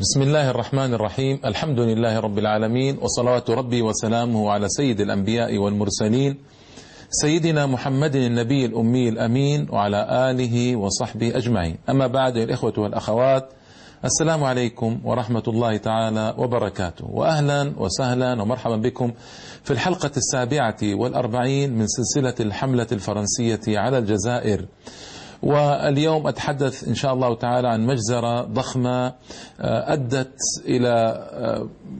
بسم الله الرحمن الرحيم الحمد لله رب العالمين وصلوات ربي وسلامه على سيد الأنبياء والمرسلين سيدنا محمد النبي الأمي الأمين وعلى آله وصحبه أجمعين أما بعد الإخوة والأخوات السلام عليكم ورحمة الله تعالى وبركاته وأهلا وسهلا ومرحبا بكم في الحلقة السابعة والأربعين من سلسلة الحملة الفرنسية على الجزائر واليوم أتحدث إن شاء الله تعالى عن مجزرة ضخمة أدت إلى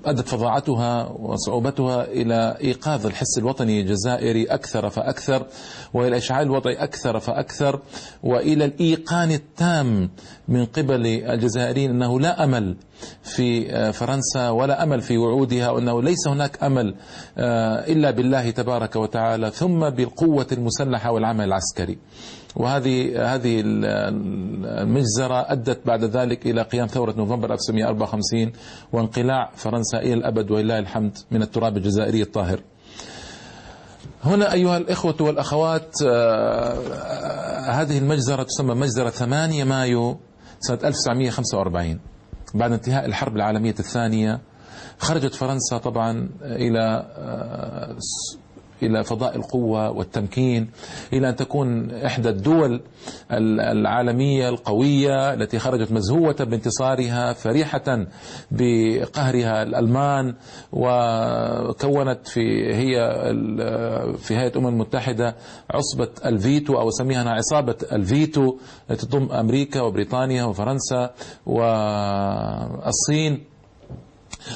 أدت فظاعتها وصعوبتها إلى إيقاظ الحس الوطني الجزائري أكثر فأكثر وإلى إشعال الوضع أكثر فأكثر وإلى الإيقان التام من قبل الجزائريين أنه لا أمل في فرنسا ولا أمل في وعودها وأنه ليس هناك أمل إلا بالله تبارك وتعالى ثم بالقوة المسلحة والعمل العسكري. وهذه هذه المجزرة أدت بعد ذلك إلى قيام ثورة نوفمبر 1954 وانقلاع فرنسا إلى الأبد ولله الحمد من التراب الجزائري الطاهر. هنا أيها الإخوة والأخوات هذه المجزرة تسمى مجزرة 8 مايو سنة 1945 بعد انتهاء الحرب العالمية الثانية خرجت فرنسا طبعا إلى إلى فضاء القوة والتمكين إلى أن تكون إحدى الدول العالمية القوية التي خرجت مزهوة بانتصارها فرحه بقهرها الألمان وكونت في هي في هيئة الأمم المتحدة عصبة الفيتو أو سميها عصابة الفيتو تضم أمريكا وبريطانيا وفرنسا والصين.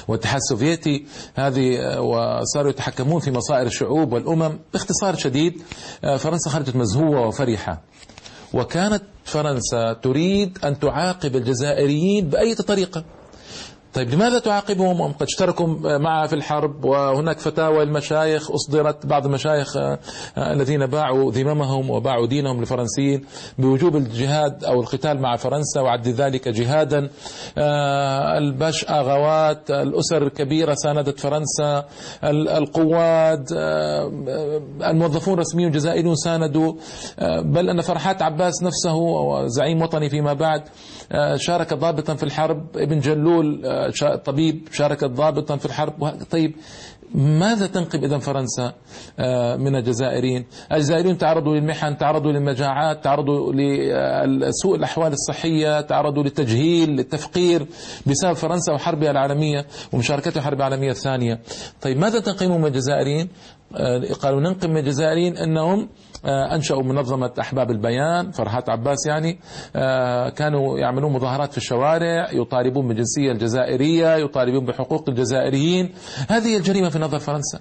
والاتحاد السوفيتي هذه وصاروا يتحكمون في مصائر الشعوب والأمم باختصار شديد فرنسا خرجت مزهوة وفرحه وكانت فرنسا تريد أن تعاقب الجزائريين بأي طريقة؟ طيب لماذا تعاقبهم؟ وهم قد اشتركوا معها في الحرب وهناك فتاوى المشايخ أصدرت بعض المشايخ الذين باعوا ذممهم وباعوا دينهم للفرنسيين بوجوب الجهاد أو القتال مع فرنسا وعد ذلك جهادا. الباش آغوات الأسر الكبيرة ساندت فرنسا القواد الموظفون الرسميون الجزائريون ساندوا. بل أن فرحات عباس نفسه زعيم وطني فيما بعد شارك ضابطا في الحرب ابن جلول طبيب شارك ضابطا في الحرب طيب ماذا تنقب اذا فرنسا من الجزائريين؟ الجزائريون تعرضوا للمحن، تعرضوا للمجاعات، تعرضوا لسوء الأحوال الصحية، تعرضوا للتجهيل، للتفقير بسبب فرنسا وحربها العالمية ومشاركتها الحرب العالمية الثانية. طيب ماذا تنقموا من الجزائريين؟ قالوا ننقم من الجزائريين إنهم أنشأوا منظمة أحباب البيان فرحات عباس يعني كانوا يعملون مظاهرات في الشوارع يطالبون بالجنسية الجزائرية يطالبون بحقوق الجزائريين. هذه الجريمة في نظر فرنسا.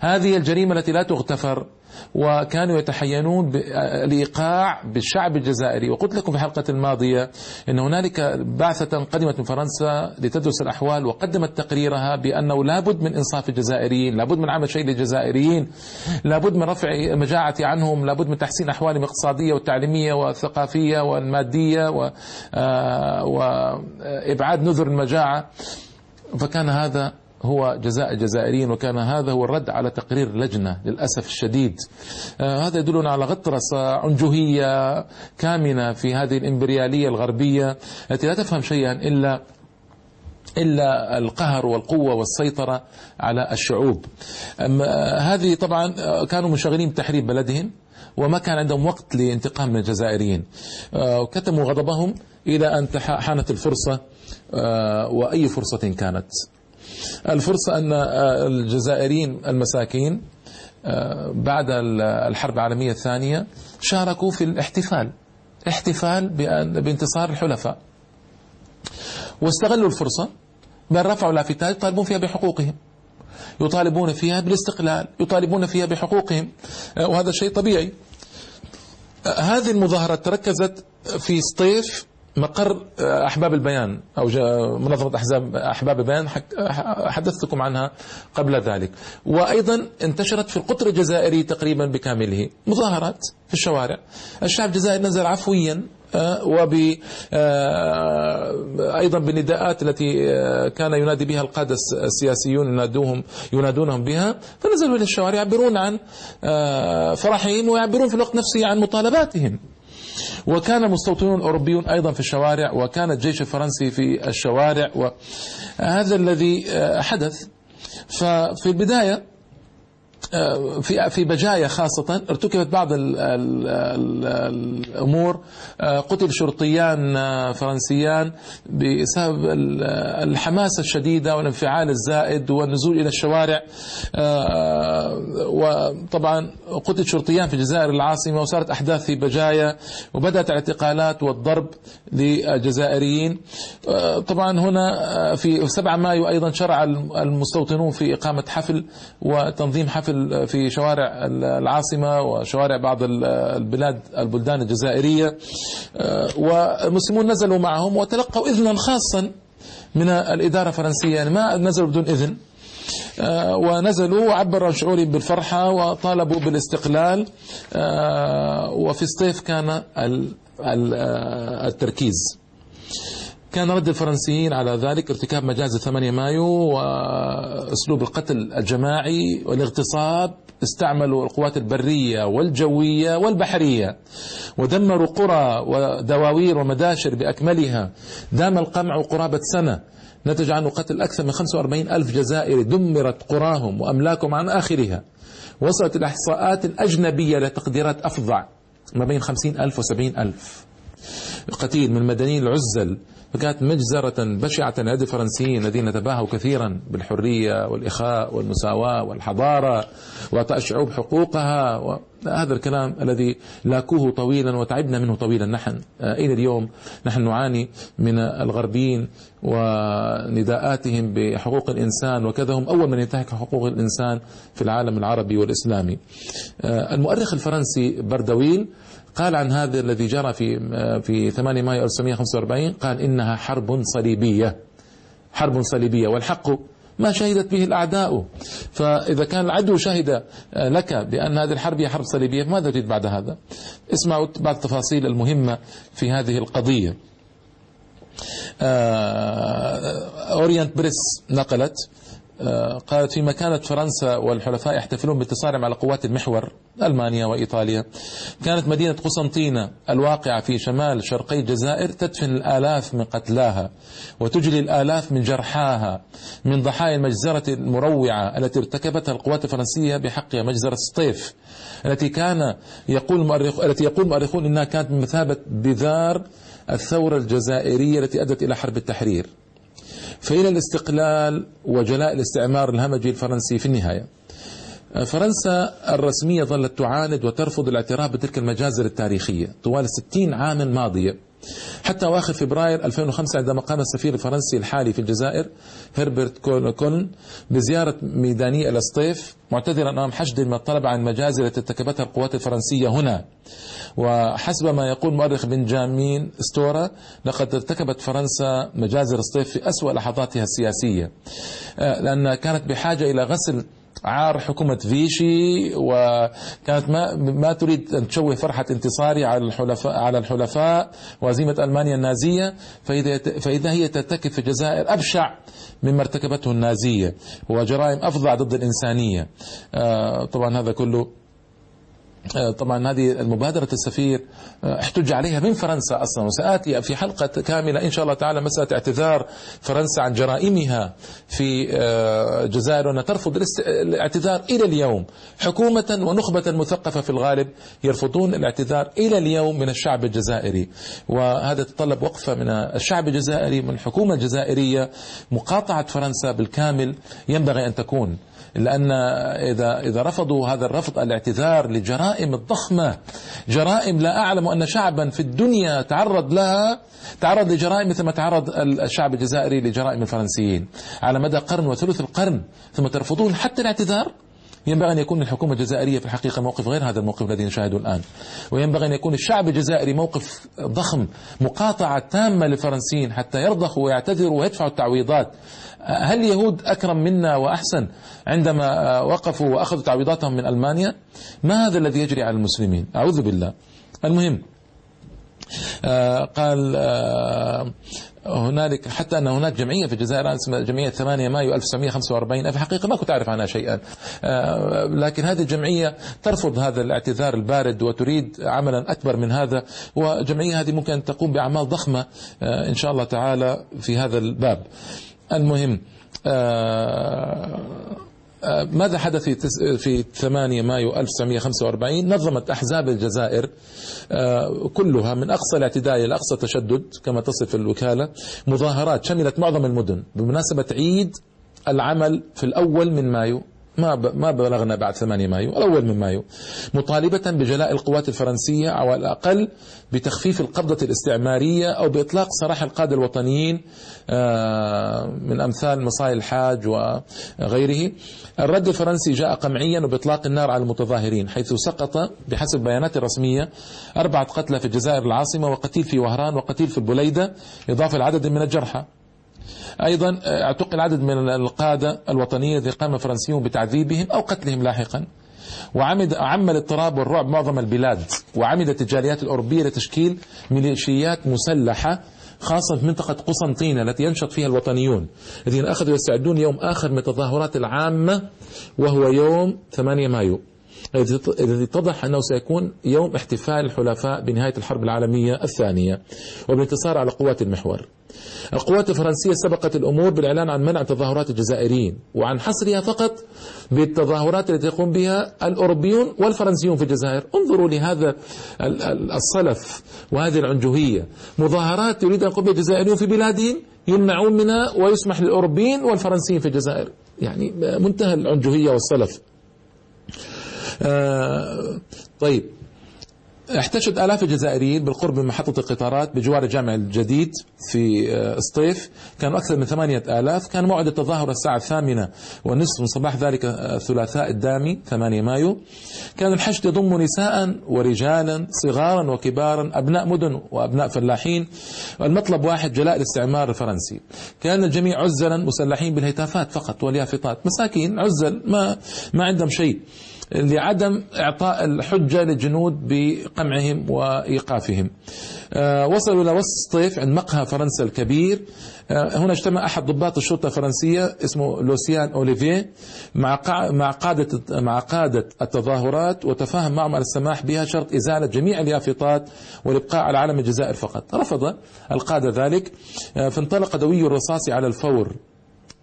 هذه الجريمة التي لا تغتفر وكانوا يتحينون بالإيقاع بالشعب الجزائري. وقلت لكم في الحلقة الماضية أن هنالك بعثة قدمت من فرنسا لتدرس الأحوال وقدمت تقريرها بأنه لابد من إنصاف الجزائريين لابد من عمل شيء للجزائريين لابد من رفع المجاعة عنهم لابد من تحسين أحوالهم الاقتصادية والتعليمية والثقافية والمادية وإبعاد نذر المجاعة. فكان هذا هو جزاء الجزائريين وكان هذا هو الرد على تقرير لجنة للأسف الشديد. آه هذا يدلنا على غطرسة عنجهية كامنة في هذه الإمبريالية الغربية. التي لا تفهم شيئا إلا إلا القهر والقوة والسيطرة على الشعوب. هذه طبعا كانوا منشغلين بتحرير بلدهم وما كان عندهم وقت لانتقام من الجزائريين. وكتموا غضبهم إلى أن حانت الفرصة وأي فرصة كانت. الفرصة أن الجزائريين المساكين بعد الحرب العالمية الثانية شاركوا في الاحتفال. احتفال بانتصار الحلفاء. واستغلوا الفرصة بل رفعوا لافتات يطالبون فيها بحقوقهم. يطالبون فيها بالاستقلال يطالبون فيها بحقوقهم. وهذا شيء طبيعي. هذه المظاهرات تركزت في سطيف مقر أحباب البيان أو منظمة أحزاب أحباب البيان حدثتكم عنها قبل ذلك. وأيضا انتشرت في القطر الجزائري تقريبا بكامله. مظاهرات في الشوارع. الشعب الجزائري نزل عفويا وب أيضا بالنداءات التي كان ينادي بها القاده السياسيون ينادوهم ينادونهم بها. فنزلوا إلى الشوارع يعبرون عن فرحهم ويعبرون في الوقت نفسه عن مطالباتهم. وكان المستوطنون الأوروبيون أيضا في الشوارع وكان الجيش الفرنسي في الشوارع وهذا الذي حدث. ففي البداية في في بجاية خاصة ارتكبت بعض ال ال ال الأمور قتل شرطيان فرنسيان بسبب الحماسة الشديدة والانفعال الزائد والنزول إلى الشوارع وطبعا قتل شرطيان في الجزائر العاصمة وصارت أحداث في بجاية وبدأت الاعتقالات والضرب للجزائريين. طبعا هنا في 7 مايو أيضا شرع المستوطنون في إقامة حفل وتنظيم حفل في شوارع العاصمة وشوارع بعض البلاد البلدان الجزائرية. والمسلمون نزلوا معهم وتلقوا إذنا خاصا من الإدارة الفرنسية يعني ما نزلوا بدون إذن. ونزلوا وعبروا عن شعورهم بالفرحة وطالبوا بالاستقلال. وفي الصيف كان التركيز. كان رد الفرنسيين على ذلك ارتكاب مجازر 8 مايو وأسلوب القتل الجماعي والاغتصاب. استعملوا القوات البرية والجوية والبحرية ودمروا قرى ودواوير ومداشر بأكملها. دام القمع قرابة سنة. نتج عنه قتل أكثر من 45 ألف جزائري. دمرت قراهم وأملاكهم عن آخرها. وصلت الإحصاءات الأجنبية لتقديرات أفظع ما بين 50 ألف و 70 ألف. قتيل من المدنيين العزل فكانت مجزرة بشعة لدى الفرنسيين الذين تباهوا كثيرا بالحرية والإخاء والمساواة والحضارة وإعطاء الشعوب حقوقها هذا الكلام الذي لاكوه طويلا وتعبنا منه طويلا. نحن إلى اليوم نحن نعاني من الغربيين ونداءاتهم بحقوق الإنسان وكذا هم أول من ينتهك حقوق الإنسان في العالم العربي والإسلامي. المؤرخ الفرنسي بردويل قال عن هذا الذي جرى في في 8 مايو 1945 قال إنها حرب صليبية حرب صليبية والحق ما شهدت به الأعداء فإذا كان العدو شهد لك بأن هذه الحرب هي حرب صليبية ماذا تريد بعد هذا؟ اسمعوا بعض التفاصيل المهمة في هذه القضية. اورينت بريس نقلت قالت فيما كانت فرنسا والحلفاء يحتفلون بانتصارهم على قوات المحور ألمانيا وإيطاليا. كانت مدينة قسنطينة الواقعة في شمال شرقي الجزائر تدفن الآلاف من قتلاها وتجلي الآلاف من جرحاها من ضحايا المجزرة المروعة التي ارتكبتها القوات الفرنسية بحقها مجزرة سطيف التي كان يقول المؤرخ التي يقول المؤرخون إنها كانت بمثابة بذار الثورة الجزائرية التي أدت إلى حرب التحرير. فإلى الاستقلال وجلاء الاستعمار الهمجي الفرنسي في النهاية. فرنسا الرسمية ظلت تعاند وترفض الاعتراف بتلك المجازر التاريخية. طوال 60 عاما ماضية. حتى أواخر فبراير 2005 عندما قام السفير الفرنسي الحالي في الجزائر هربرت كولن بزيارة ميدانية الاسطيف معتذرا أمام حشد من الطلبة عن المجازر التي ارتكبتها القوات الفرنسية هنا. وحسب ما يقول مؤرخ بنجامين ستورا لقد ارتكبت فرنسا مجازر الصيف في أسوأ لحظاتها السياسية. لأنها كانت بحاجة إلى غسل عار حكومة فيشي وكانت ما ما تريد أن تشوه فرحة انتصاري على الحلفاء على الحلفاء وهزيمة ألمانيا النازية. فإذا فإذا هي ترتكب في الجزائر أبشع مما ارتكبته النازية وجرائم أفظع ضد الإنسانية. طبعا هذا كله طبعا هذه المبادرة السفير احتج عليها من فرنسا أصلا وسآتي في حلقة كاملة إن شاء الله تعالى مسألة اعتذار فرنسا عن جرائمها في الجزائر وأنها ترفض الاعتذار إلى اليوم. حكومة ونخبة مثقفة في الغالب يرفضون الاعتذار إلى اليوم من الشعب الجزائري. وهذا يتطلب وقفة من الشعب الجزائري من الحكومة الجزائرية مقاطعة فرنسا بالكامل ينبغي أن تكون. لأن إذا إذا رفضوا هذا الرفض الاعتذار لجرائم الضخمة جرائم لا أعلم أن شعبا في الدنيا تعرض لها تعرض لجرائم مثل ما تعرض الشعب الجزائري لجرائم الفرنسيين. على مدى قرن وثلث القرن ثم ترفضون حتى الاعتذار؟ ينبغي أن يكون الحكومة الجزائرية في الحقيقة موقف غير هذا الموقف الذي نشاهده الآن. وينبغي أن يكون الشعب الجزائري موقف ضخم مقاطعة تامة للفرنسيين حتى يرضخوا ويعتذروا ويدفعوا التعويضات. هل اليهود أكرم منا وأحسن عندما وقفوا وأخذوا تعويضاتهم من ألمانيا؟ ما هذا الذي يجري على المسلمين؟ أعوذ بالله. المهم قال هنالك حتى أن هناك جمعية في الجزائر اسمها جمعية 8 مايو 1945 في الحقيقة ما كنت أعرف عنها شيئا. آه، لكن هذه الجمعية ترفض هذا الاعتذار البارد وتريد عملا أكبر من هذا. وجمعية هذه ممكن تقوم بأعمال ضخمة آه، إن شاء الله تعالى في هذا الباب. المهم آه، ماذا حدث في في 8 مايو 1945 نظمت أحزاب الجزائر آه، كلها من أقصى الاعتداء إلى أقصى التشدد كما تصف الوكالة مظاهرات شملت معظم المدن. بمناسبة عيد العمل في الأول من مايو ما ما بلغنا بعد 8 مايو الأول من مايو. مطالبة بجلاء القوات الفرنسية أو على الأقل بتخفيف القبضة الاستعمارية أو بإطلاق سراح القادة الوطنيين آه، من أمثال مصاي الحاج وغيره. الرد الفرنسي جاء قمعيا وبإطلاق النار على المتظاهرين حيث سقط بحسب بيانات رسمية أربعة قتلى في الجزائر العاصمة وقتيل في وهران وقتيل في البليدة إضافة لعدد من الجرحى. أيضا اعتقل عدد من القادة الوطنية الذين قام الفرنسيون بتعذيبهم أو قتلهم لاحقا. وعمد عم الاضطراب والرعب معظم البلاد. وعمدت الجاليات الأوروبية لتشكيل ميليشيات مسلحة خاصة في منطقة قسنطينة التي ينشط فيها الوطنيون الذين أخذوا يستعدون يوم آخر من التظاهرات العامة وهو يوم 8 مايو. الذي اتضح أنه سيكون يوم احتفال الحلفاء بنهاية الحرب العالمية الثانية وبالانتصار على قوات المحور. القوات الفرنسية سبقت الأمور بالإعلان عن منع تظاهرات الجزائريين وعن حصرها فقط بالتظاهرات التي يقوم بها الأوروبيون والفرنسيون في الجزائر. انظروا لهذا الصلف وهذه العنجهية. مظاهرات يريد أن يقوم بها الجزائريون في بلادهم يمنعون منها ويسمح للأوروبيين والفرنسيين في الجزائر. يعني منتهى العنجهية والصلف. طيب. احتشد آلاف الجزائريين بالقرب من محطة القطارات بجوار الجامع الجديد في آه، سطيف. كانوا أكثر من ثمانية آلاف. كان موعد التظاهر الساعة الثامنة والنصف من صباح ذلك آه، الثلاثاء الدامي 8 مايو. كان الحشد يضم نساء ورجالا صغارا وكبارا أبناء مدن وأبناء فلاحين. المطلب واحد جلاء الاستعمار الفرنسي. كان الجميع عزلا مسلحين بالهتافات فقط واليافطات. مساكين عزل ما ما عندهم شيء. لعدم إعطاء الحجة للجنود بقمعهم وإيقافهم. آه، وصلوا إلى وسط الصيف عند مقهى فرنسا الكبير. آه، هنا اجتمع أحد ضباط الشرطة الفرنسية اسمه لوسيان أوليفيه مع مع قادة مع قادة التظاهرات وتفاهم معهم على السماح بها شرط إزالة جميع اليافطات والإبقاء على علم الجزائر فقط. رفض القادة ذلك. آه، فانطلق دوي الرصاص على الفور.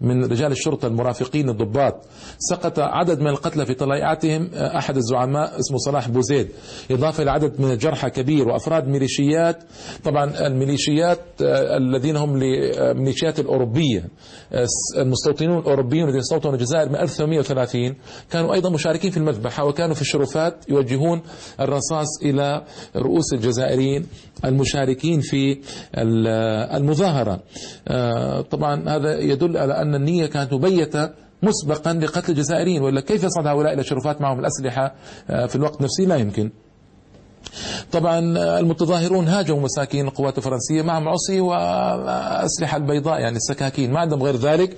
من رجال الشرطة المرافقين الضباط. سقط عدد من القتلى في طليعتهم آه، أحد الزعماء اسمه صلاح بوزيد. إضافة إلى عدد من الجرحى كبير وأفراد ميليشيات. طبعا الميليشيات آه، الذين هم الميليشيات الأوروبية آه، المستوطنون الأوروبيون الذين استوطنوا الجزائر من 1830 كانوا أيضا مشاركين في المذبحة وكانوا في الشرفات يوجهون الرصاص إلى رؤوس الجزائريين المشاركين في المظاهرة. طبعا هذا يدل على أن أن النية كانت مبيتة مسبقا لقتل الجزائريين ولا كيف يصعد هؤلاء إلى شرفات معهم الأسلحة؟ آه، في الوقت نفسه لا يمكن. طبعا المتظاهرون هاجموا مساكين القوات الفرنسية معهم عصي وأسلحة البيضاء يعني السكاكين. ما عندهم غير ذلك.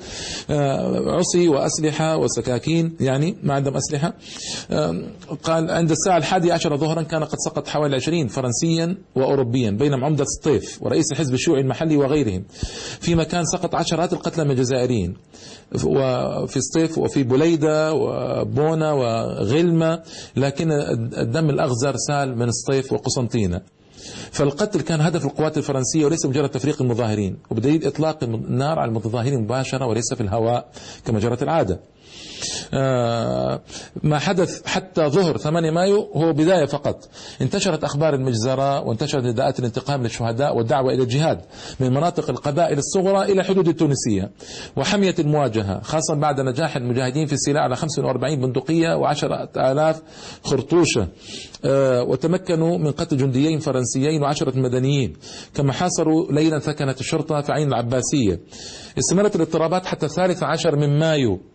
آه، عصي وأسلحة وسكاكين يعني ما عندهم أسلحة. آه، قال عند الساعة الحادية عشر ظهرا كان قد سقط حوالي 20 فرنسيا وأوروبيا بينهم عمدة الطيف ورئيس الحزب الشيوعي المحلي وغيرهم. في مكان سقط عشرات القتلى من الجزائريين وفي سطيف وفي بليدة وبونا وغلمة لكن الدم الأغزر سال من سطيف وقسنطينة فالقتل كان هدف القوات الفرنسية وليس مجرد تفريق المظاهرين وبدليل إطلاق النار على المتظاهرين مباشرة وليس في الهواء كما جرت العادة. ما حدث حتى ظهر 8 مايو هو بداية فقط. انتشرت أخبار المجزرة وانتشرت نداءات الانتقام للشهداء والدعوة إلى الجهاد من مناطق القبائل الصغرى إلى حدود التونسية. وحمية المواجهة خاصة بعد نجاح المجاهدين في السلاح على 45 بندقية و10 آلاف خرطوشة. آه، وتمكنوا من قتل جنديين فرنسيين وعشرة مدنيين. كما حاصروا ليلا ثكنت الشرطة في عين العباسية. استمرت الاضطرابات حتى الثالث عشر من مايو.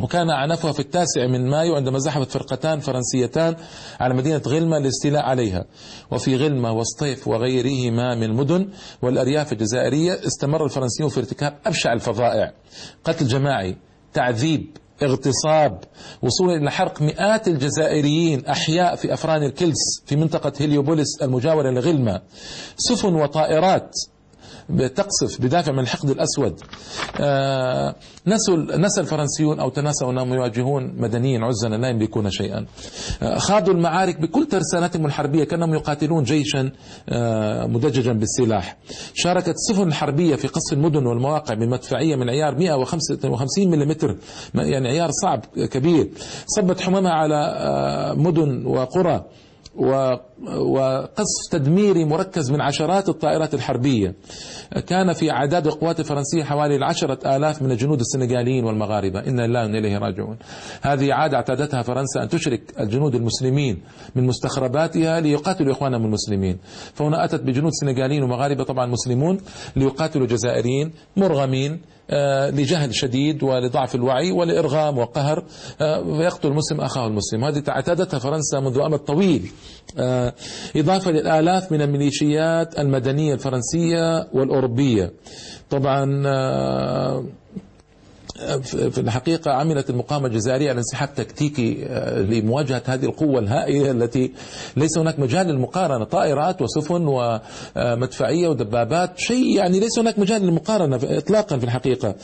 وكان أعنفها في التاسع من مايو عندما زحفت فرقتان فرنسيتان على مدينة غلمة للاستيلاء عليها. وفي غلمة وسطيف وغيرهما من المدن والأرياف الجزائرية استمر الفرنسيون في ارتكاب أبشع الفظائع. قتل جماعي تعذيب اغتصاب وصولا إلى حرق مئات الجزائريين أحياء في أفران الكلس في منطقة هيليوبوليس المجاورة لغلمة سفن وطائرات بتقصف بدافع من الحقد الأسود. آه، نسوا نسى الفرنسيون أو تناسوا أنهم يواجهون مدنيين عزنا لا يملكون شيئا. آه، خاضوا المعارك بكل ترسانتهم الحربية كأنهم يقاتلون جيشا آه، مدججا بالسلاح. شاركت السفن الحربية في قصف المدن والمواقع بمدفعية من عيار 155 ملم يعني عيار صعب كبير. صبت حمامها على مدن وقرى وقصف تدميري مركز من عشرات الطائرات الحربية. كان في أعداد القوات الفرنسية حوالي العشرة آلاف من الجنود السنغاليين والمغاربة. إنا لله وإنا إليه راجعون. هذه عادة اعتادتها فرنسا أن تشرك الجنود المسلمين من مستخرباتها ليقاتلوا إخوانهم المسلمين. فهنا أتت بجنود سنغاليين ومغاربة طبعا مسلمون ليقاتلوا جزائريين مرغمين آه، لجهل شديد ولضعف الوعي ولإرغام وقهر. فيقتل آه، المسلم أخاه المسلم. هذه اعتادتها فرنسا منذ أمد طويل. آه، إضافة للآلاف من الميليشيات المدنية الفرنسية والأوروبية. طبعا في الحقيقة عملت المقاومة الجزائرية على انسحاب تكتيكي آه، لمواجهة هذه القوة الهائلة التي ليس هناك مجال للمقارنة. طائرات وسفن ومدفعية ودبابات شيء يعني ليس هناك مجال للمقارنة إطلاقا في الحقيقة.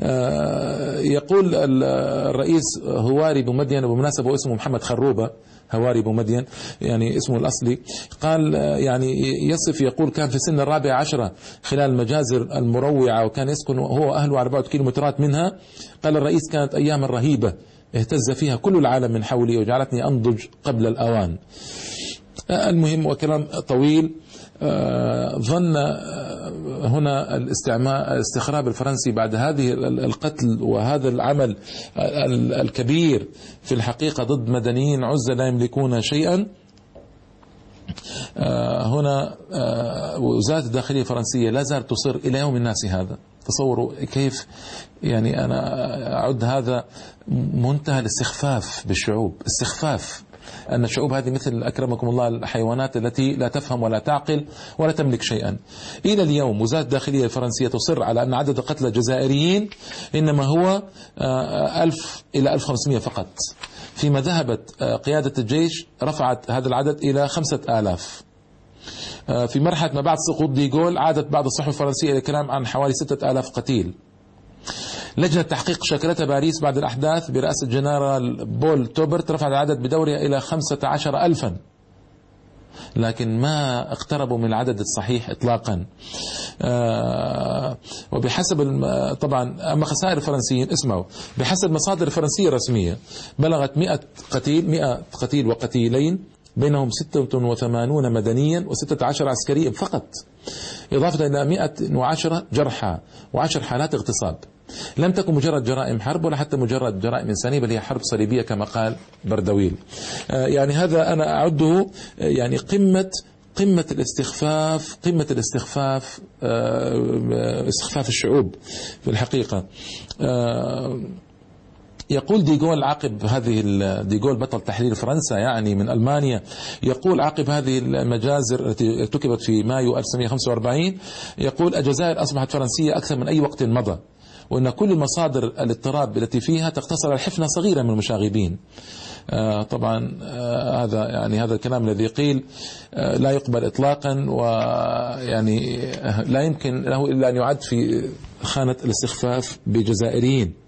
آه، يقول الرئيس هواري بمدين بالمناسبة واسمه محمد خروبة هواري بومدين يعني اسمه الأصلي. قال يعني يصف يقول كان في سن الرابعة عشرة خلال المجازر المروعة وكان يسكن هو أهله على كيلومترات منها. قال الرئيس كانت أيام رهيبة اهتز فيها كل العالم من حولي وجعلتني أنضج قبل الأوان. المهم وكلام طويل. آه، ظن آه، هنا الاستخراب الفرنسي بعد هذه القتل وهذا العمل الكبير في الحقيقة ضد مدنيين عزة لا يملكون شيئا. آه، هنا وزارة الداخلية الفرنسية لا زالت تصر إلى يوم الناس هذا. تصوروا كيف يعني أنا أعد هذا منتهى الاستخفاف بالشعوب استخفاف. أن الشعوب هذه مثل أكرمكم الله الحيوانات التي لا تفهم ولا تعقل ولا تملك شيئا. إلى اليوم وزارة الداخلية الفرنسية تصر على أن عدد قتلى الجزائريين إنما هو آه، ألف إلى 1500 فقط. فيما ذهبت آه، قيادة الجيش رفعت هذا العدد إلى خمسة آلاف. آه، في مرحلة ما بعد سقوط ديغول عادت بعض الصحف الفرنسية إلى الكلام عن حوالي ستة آلاف قتيل. لجنة تحقيق شكلتها باريس بعد الأحداث برئاسة جنرال بول توبرت رفعت العدد بدورها إلى خمسة عشر ألفا. لكن ما اقتربوا من العدد الصحيح اطلاقا. آه وبحسب طبعا أما خسائر الفرنسيين اسمعوا بحسب مصادر فرنسية رسمية بلغت 100 قتيل 100 قتيل وقتيلين بينهم 86 مدنيا و16 عسكريا فقط. إضافة إلى 110 جرحى و10 حالات اغتصاب. لم تكن مجرد جرائم حرب ولا حتى مجرد جرائم إنسانية بل هي حرب صليبية كما قال بردويل. آه، يعني هذا أنا أعده آه، يعني قمة قمة الاستخفاف قمة الاستخفاف آه، استخفاف الشعوب في الحقيقة. يقول ديغول عقب هذه ديغول بطل تحرير فرنسا يعني من ألمانيا. يقول عقب هذه المجازر التي ارتكبت في مايو 1945 يقول الجزائر أصبحت فرنسية أكثر من أي وقت مضى. وأن كل مصادر الاضطراب التي فيها تقتصر على حفنة صغيرة من المشاغبين. آه طبعا آه هذا يعني هذا الكلام الذي قيل آه لا يقبل اطلاقا ويعني لا يمكن له إلا أن يعد في خانة الاستخفاف بجزائريين.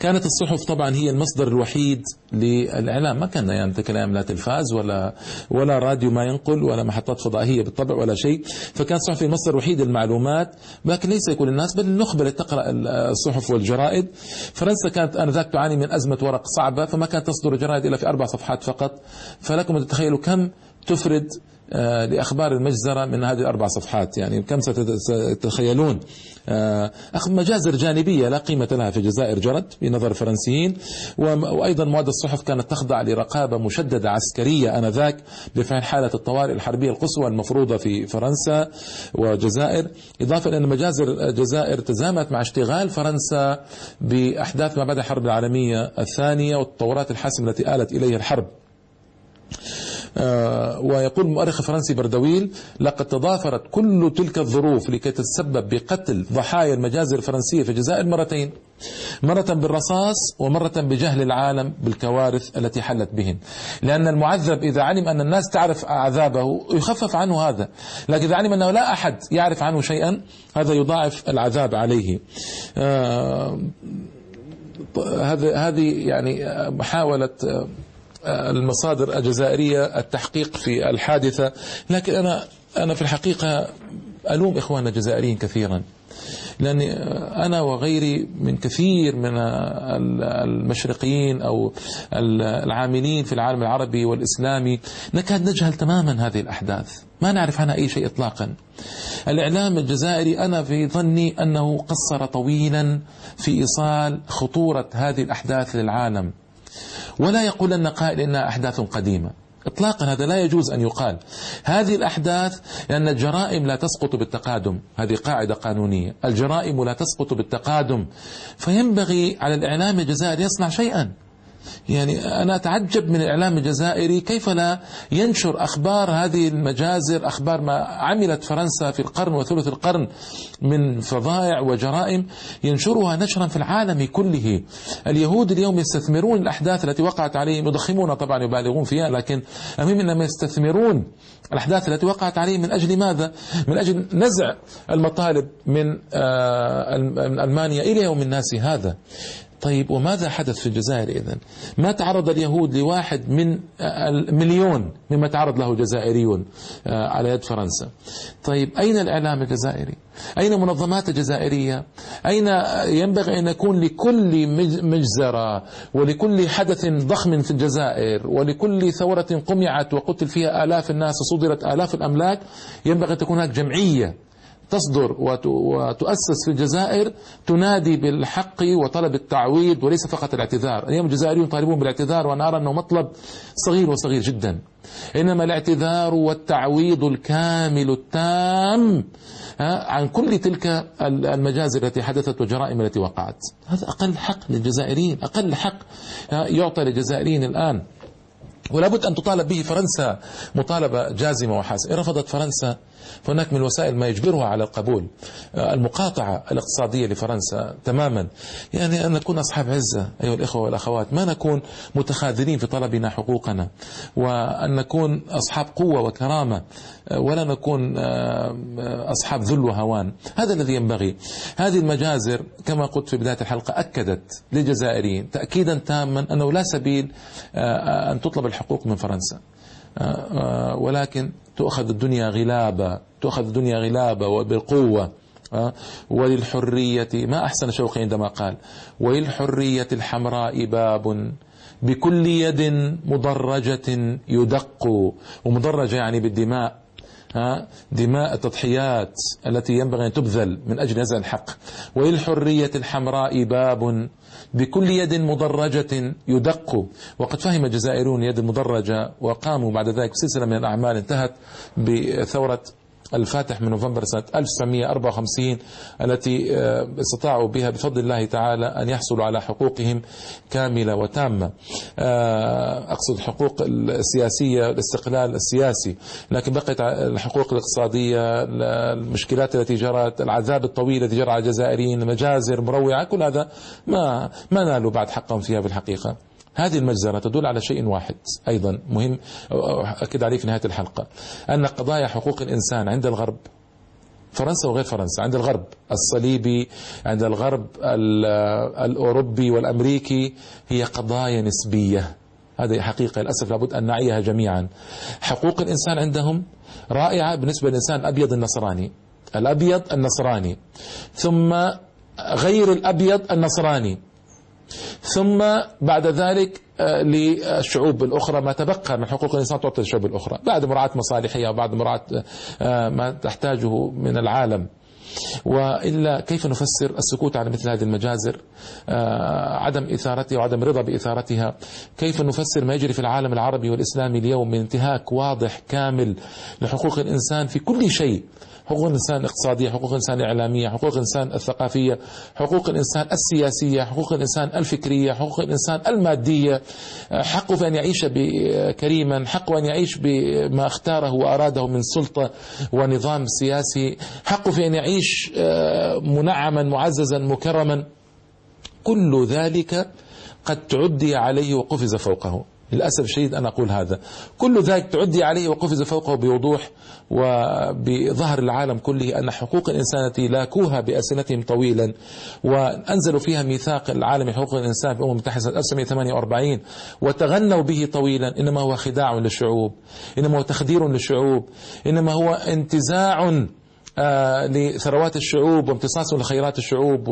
كانت الصحف طبعا هي المصدر الوحيد للإعلام. ما كان يعني كلام لا تلفاز ولا ولا راديو ما ينقل ولا محطات فضائية بالطبع ولا شيء. فكان الصحف هي المصدر الوحيد للمعلومات لكن ليس كل الناس بل النخبه اللي تقرأ الصحف والجرائد. فرنسا كانت انذاك تعاني من أزمة ورق صعبة فما كانت تصدر الجرائد إلا في أربع صفحات فقط. فلكم أن تتخيلوا كم تفرد آه، لأخبار المجزرة من هذه الأربع صفحات. يعني كم ستتخيلون؟ آه، مجازر جانبية لا قيمة لها في الجزائر جرت في نظر الفرنسيين وأيضا مواد الصحف كانت تخضع لرقابة مشددة عسكرية آنذاك بفعل حالة الطوارئ الحربية القصوى المفروضة في فرنسا والجزائر إضافة إلى أن مجازر الجزائر تزامت مع اشتغال فرنسا بأحداث ما بعد الحرب العالمية الثانية والتطورات الحاسمة التي آلت إليها الحرب. ويقول المؤرخ الفرنسي بردويل لقد تضافرت كل تلك الظروف لكي تتسبب بقتل ضحايا المجازر الفرنسية في الجزائر مرتين مرة بالرصاص ومرة بجهل العالم بالكوارث التي حلت بهم لأن المعذب إذا علم أن الناس تعرف عذابه يخفف عنه هذا لكن إذا علم أنه لا أحد يعرف عنه شيئا هذا يضاعف العذاب عليه. آه، هذه هذه يعني محاولة المصادر الجزائرية التحقيق في الحادثة. لكن أنا أنا في الحقيقة ألوم إخواننا الجزائريين كثيرا. لأني أنا وغيري من كثير من المشرقيين أو العاملين في العالم العربي والإسلامي نكاد نجهل تماما هذه الأحداث. ما نعرف عنها أي شيء إطلاقا. الإعلام الجزائري أنا في ظني أنه قصر طويلا في إيصال خطورة هذه الأحداث للعالم. ولا يقول أن قائل إنها أحداث قديمة. اطلاقا هذا لا يجوز أن يقال. هذه الأحداث لأن الجرائم لا تسقط بالتقادم. هذه قاعدة قانونية. الجرائم لا تسقط بالتقادم. فينبغي على الإعلام الجزائري يصنع شيئا. يعني أنا أتعجب من الإعلام الجزائري كيف لا ينشر أخبار هذه المجازر أخبار ما عملت فرنسا في القرن وثلث القرن من فظائع وجرائم ينشرها نشرا في العالم كله. اليهود اليوم يستثمرون الأحداث التي وقعت عليهم يضخمون طبعا يبالغون فيها لكن المهم أنهم يستثمرون الأحداث التي وقعت عليهم. من أجل ماذا؟ من أجل نزع المطالب من آه، ألمانيا إلى يوم الناس هذا. طيب وماذا حدث في الجزائر إذن؟ ما تعرض اليهود لواحد من المليون مما تعرض له جزائريون آه، على يد فرنسا. طيب أين الإعلام الجزائري؟ أين منظمات الجزائرية؟ أين ينبغي أن يكون لكل مجزرة ولكل حدث ضخم في الجزائر ولكل ثورة قمعت وقتل فيها آلاف الناس وصدرت آلاف الأملاك؟ ينبغي أن تكون هناك جمعية تصدر وتؤسس في الجزائر تنادي بالحق وطلب التعويض وليس فقط الاعتذار. اليوم الجزائريون يطالبون بالاعتذار وأنا أرى أنه مطلب صغير وصغير جدا. إنما الاعتذار والتعويض الكامل التام عن كل تلك المجازر التي حدثت والجرائم التي وقعت. هذا أقل حق للجزائريين أقل حق يعطى للجزائريين الآن. ولا بد أن تطالب به فرنسا مطالبة جازمة وحاسمة. رفضت فرنسا فهناك من الوسائل ما يجبرها على القبول. آه، المقاطعة الاقتصادية لفرنسا تماما. يعني أن نكون أصحاب عزة أيها الإخوة والأخوات ما نكون متخاذلين في طلبنا حقوقنا وأن نكون أصحاب قوة وكرامة آه، ولا نكون آه، أصحاب ذل وهوان. هذا الذي ينبغي. هذه المجازر كما قلت في بداية الحلقة أكدت للجزائريين تأكيدا تاما أنه لا سبيل أن تطلب الحقوق من فرنسا. ولكن تؤخذ الدنيا غلابة تؤخذ الدنيا غلابة وبالقوة وللحرية ما أحسن شوقي عندما قال وللحرية الحمراء باب بكل يد مدرجة يدق ومدرجة يعني بالدماء دماء التضحيات التي ينبغي أن تبذل من أجل هذا الحق. وللحرية الحمراء باب بكل يد مدرجة يدق. وقد فهم الجزائريون يد المدرجة وقاموا بعد ذلك بسلسلة من الأعمال انتهت بثورة الفاتح من نوفمبر سنة 1954 التي آه، استطاعوا بها بفضل الله تعالى أن يحصلوا على حقوقهم كاملة وتامة. آه، أقصد الحقوق السياسية الاستقلال السياسي لكن بقيت الحقوق الاقتصادية المشكلات التي جرت العذاب الطويل الذي جرى على الجزائريين المجازر مروعة كل هذا ما ما نالوا بعد حقهم فيها في الحقيقة. هذه المجزرة تدل على شيء واحد أيضا مهم أكد عليه في نهاية الحلقة أن قضايا حقوق الإنسان عند الغرب فرنسا وغير فرنسا عند الغرب الصليبي عند الغرب الأوروبي والأمريكي هي قضايا نسبية. هذه حقيقة للأسف لابد أن نعيها جميعا. حقوق الإنسان عندهم رائعة بالنسبة للإنسان الأبيض النصراني الأبيض النصراني ثم غير الأبيض النصراني. ثم بعد ذلك آه، للشعوب الأخرى ما تبقى من حقوق الإنسان تعطي للشعوب الأخرى. بعد مراعاة مصالحها وبعد مراعاة آه، ما تحتاجه من العالم. وإلا كيف نفسر السكوت على مثل هذه المجازر؟ آه، عدم إثارتها وعدم الرضا بإثارتها. كيف نفسر ما يجري في العالم العربي والإسلامي اليوم من انتهاك واضح كامل لحقوق الإنسان في كل شيء؟ حقوق الإنسان الاقتصادية حقوق الإنسان الإعلامية حقوق الإنسان الثقافية حقوق الإنسان السياسية حقوق الإنسان الفكرية حقوق الإنسان المادية. حقه في أن يعيش كريما حقه أن يعيش بما اختاره وأراده من سلطة ونظام سياسي. حقه في أن يعيش آه، منعما معززا مكرما. كل ذلك قد تعدي عليه وقفز فوقه. للأسف الشديد أنا أقول هذا. كل ذلك تعدي عليه وقفز فوقه بوضوح وبظهر العالم كله أن حقوق الإنسان التي لاكوها بألسنتهم طويلا. وأنزلوا فيها ميثاق العالم حقوق الإنسان في الأمم المتحدة سنة 1948 وتغنوا به طويلا. إنما هو خداع للشعوب. إنما هو تخدير للشعوب. إنما هو انتزاع آه، لثروات الشعوب وامتصاص لخيرات الشعوب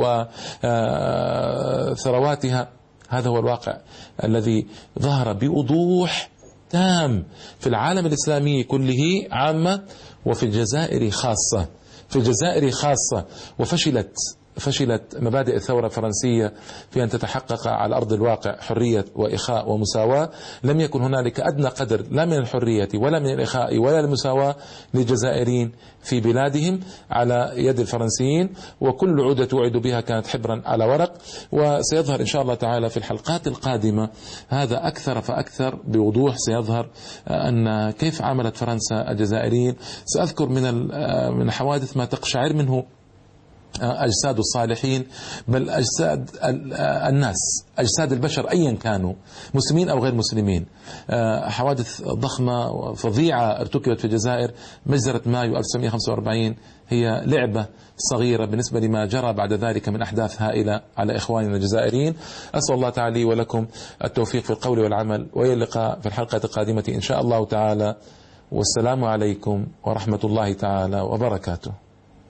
وثرواتها آه، هذا هو الواقع الذي ظهر بوضوح تام في العالم الإسلامي كله عامة وفي الجزائر خاصة. في الجزائر خاصة وفشلت فشلت مبادئ الثورة الفرنسية في أن تتحقق على أرض الواقع حرية وإخاء ومساواة. لم يكن هنالك أدنى قدر لا من الحرية ولا من الإخاء ولا المساواة للجزائريين في بلادهم على يد الفرنسيين وكل عودة توعد بها كانت حبرا على ورق. وسيظهر إن شاء الله تعالى في الحلقات القادمة هذا أكثر فأكثر بوضوح سيظهر أن كيف عاملت فرنسا الجزائريين. سأذكر من من حوادث ما تقشعر منه أجساد الصالحين بل أجساد الناس أجساد البشر أيا كانوا مسلمين أو غير مسلمين. آه، حوادث ضخمة فظيعة ارتكبت في الجزائر مجزرة مايو 1945 هي لعبة صغيرة بالنسبة لما جرى بعد ذلك من أحداث هائلة على إخواننا الجزائريين. أسأل الله تعالى ولكم التوفيق في القول والعمل وإلى اللقاء في الحلقة القادمة إن شاء الله تعالى. والسلام عليكم ورحمة الله تعالى وبركاته.